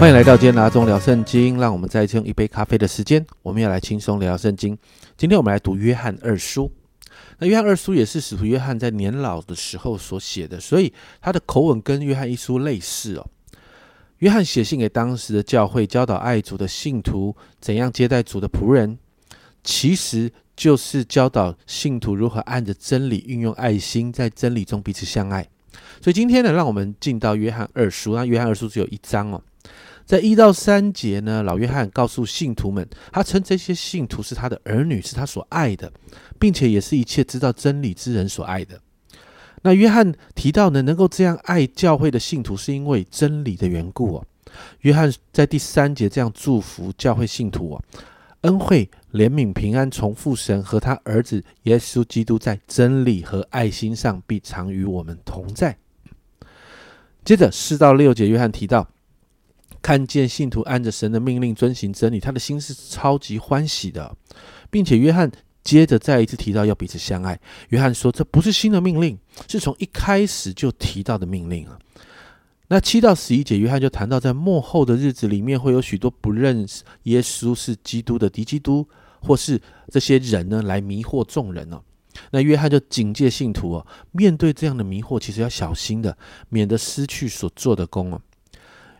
欢迎来到今天拿中聊圣经，让我们再次用一杯咖啡的时间，我们要来轻松聊聊圣经。今天我们来读约翰二书。那约翰二书也是使徒约翰在年老的时候所写的，所以他的口吻跟约翰一书类似哦。约翰写信给当时的教会，教导爱主的信徒怎样接待主的仆人，其实就是教导信徒如何按着真理运用爱心，在真理中彼此相爱。所以今天呢，让我们进到约翰二书。那约翰二书只有一章哦。在一到三节呢，老约翰告诉信徒们，他称这些信徒是他的儿女，是他所爱的，并且也是一切知道真理之人所爱的。那约翰提到呢，能够这样爱教会的信徒，是因为真理的缘故哦。约翰在第三节这样祝福教会信徒哦：恩惠、怜悯、平安，从父神和他儿子耶稣基督在真理和爱心上必常与我们同在。接着四到六节，约翰提到。看见信徒按着神的命令遵行真理，他的心是超级欢喜的，并且约翰接着再一次提到要彼此相爱。约翰说：“这不是新的命令，是从一开始就提到的命令啊。”那七到十一节，约翰就谈到在幕后的日子里面，会有许多不认识耶稣是基督的敌基督，或是这些人呢来迷惑众人呢。那约翰就警戒信徒哦，面对这样的迷惑，其实要小心的，免得失去所做的功啊。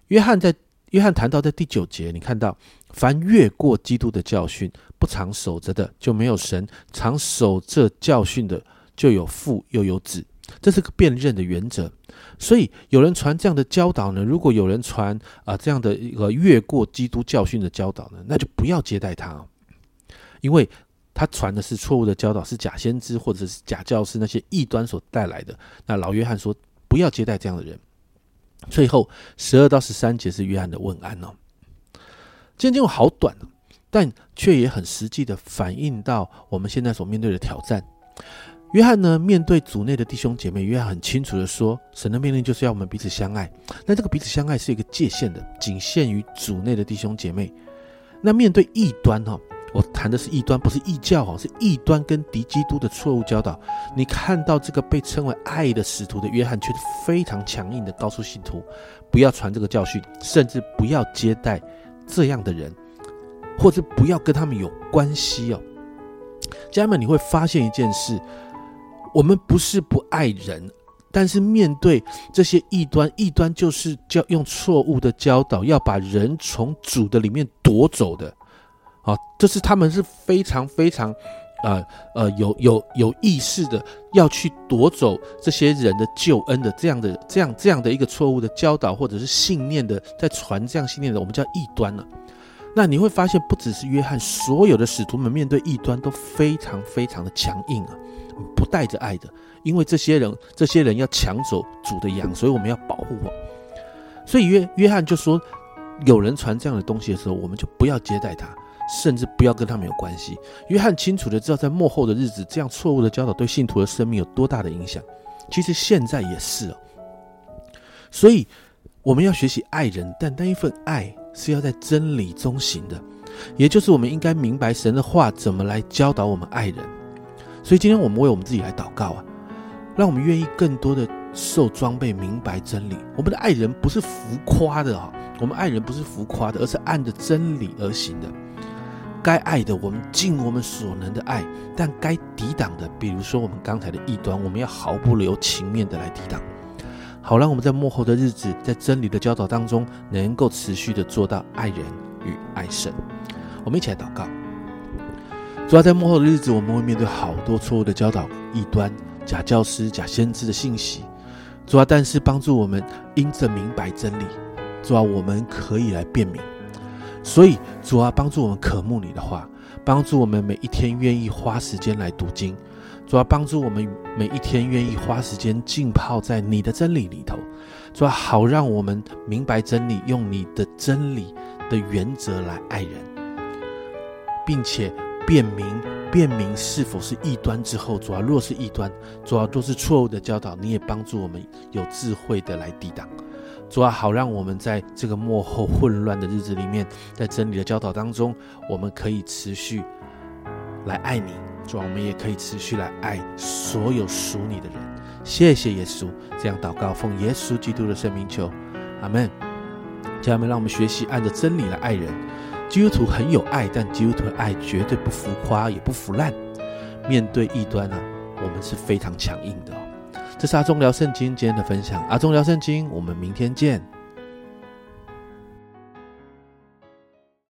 约翰在。约翰谈到在第九节，你看到凡越过基督的教训不常守着的，就没有神；常守这教训的，就有父又有子。这是个辨认的原则。所以有人传这样的教导呢？如果有人传啊这样的一个越过基督教训的教导呢，那就不要接待他，因为他传的是错误的教导，是假先知或者是假教师那些异端所带来的。那老约翰说，不要接待这样的人。最后十二到十三节是约翰的问安哦。今天经文好短但却也很实际的反映到我们现在所面对的挑战。约翰呢，面对组内的弟兄姐妹，约翰很清楚的说，神的命令就是要我们彼此相爱。那这个彼此相爱是一个界限的，仅限于组内的弟兄姐妹。那面对异端哈。我谈的是异端，不是异教哦，是异端跟敌基督的错误教导。你看到这个被称为爱的使徒的约翰，却非常强硬的告诉信徒，不要传这个教训，甚至不要接待这样的人，或者不要跟他们有关系哦。家人们，你会发现一件事：我们不是不爱人，但是面对这些异端，异端就是教用错误的教导，要把人从主的里面夺走的。啊，这是他们是非常非常，呃呃有有有意识的要去夺走这些人的救恩的这样的这样这样的一个错误的教导或者是信念的，在传这样信念的，我们叫异端了。那你会发现，不只是约翰，所有的使徒们面对异端都非常非常的强硬啊，不带着爱的，因为这些人这些人要抢走主的羊，所以我们要保护我。所以约约翰就说，有人传这样的东西的时候，我们就不要接待他。甚至不要跟他们有关系。约翰清楚的知道，在幕后的日子，这样错误的教导对信徒的生命有多大的影响。其实现在也是哦。所以我们要学习爱人，但那一份爱是要在真理中行的，也就是我们应该明白神的话怎么来教导我们爱人。所以今天我们为我们自己来祷告啊，让我们愿意更多的受装备，明白真理。我们的爱人不是浮夸的啊，我们爱人不是浮夸的，而是按着真理而行的。该爱的，我们尽我们所能的爱；但该抵挡的，比如说我们刚才的异端，我们要毫不留情面的来抵挡，好让我们在幕后的日子，在真理的教导当中，能够持续的做到爱人与爱神。我们一起来祷告。主要在幕后的日子，我们会面对好多错误的教导、异端、假教师、假先知的信息。主要，但是帮助我们因着明白真理，主要我们可以来辨明。所以，主啊，帮助我们渴慕你的话，帮助我们每一天愿意花时间来读经。主啊，帮助我们每一天愿意花时间浸泡在你的真理里头。主啊，好让我们明白真理，用你的真理的原则来爱人，并且辨明辨明是否是异端之后，主啊，若是异端，主啊，都是错误的教导，你也帮助我们有智慧的来抵挡。主啊，好让我们在这个幕后混乱的日子里面，在真理的教导当中，我们可以持续来爱你。主啊，我们也可以持续来爱所有属你的人。谢谢耶稣，这样祷告，奉耶稣基督的圣名求，阿门。家人们，让我们学习按照真理来爱人。基督徒很有爱，但基督徒的爱绝对不浮夸，也不腐烂。面对异端呢，我们是非常强硬的。这是阿忠聊圣经今天的分享，阿忠聊圣经，我们明天见。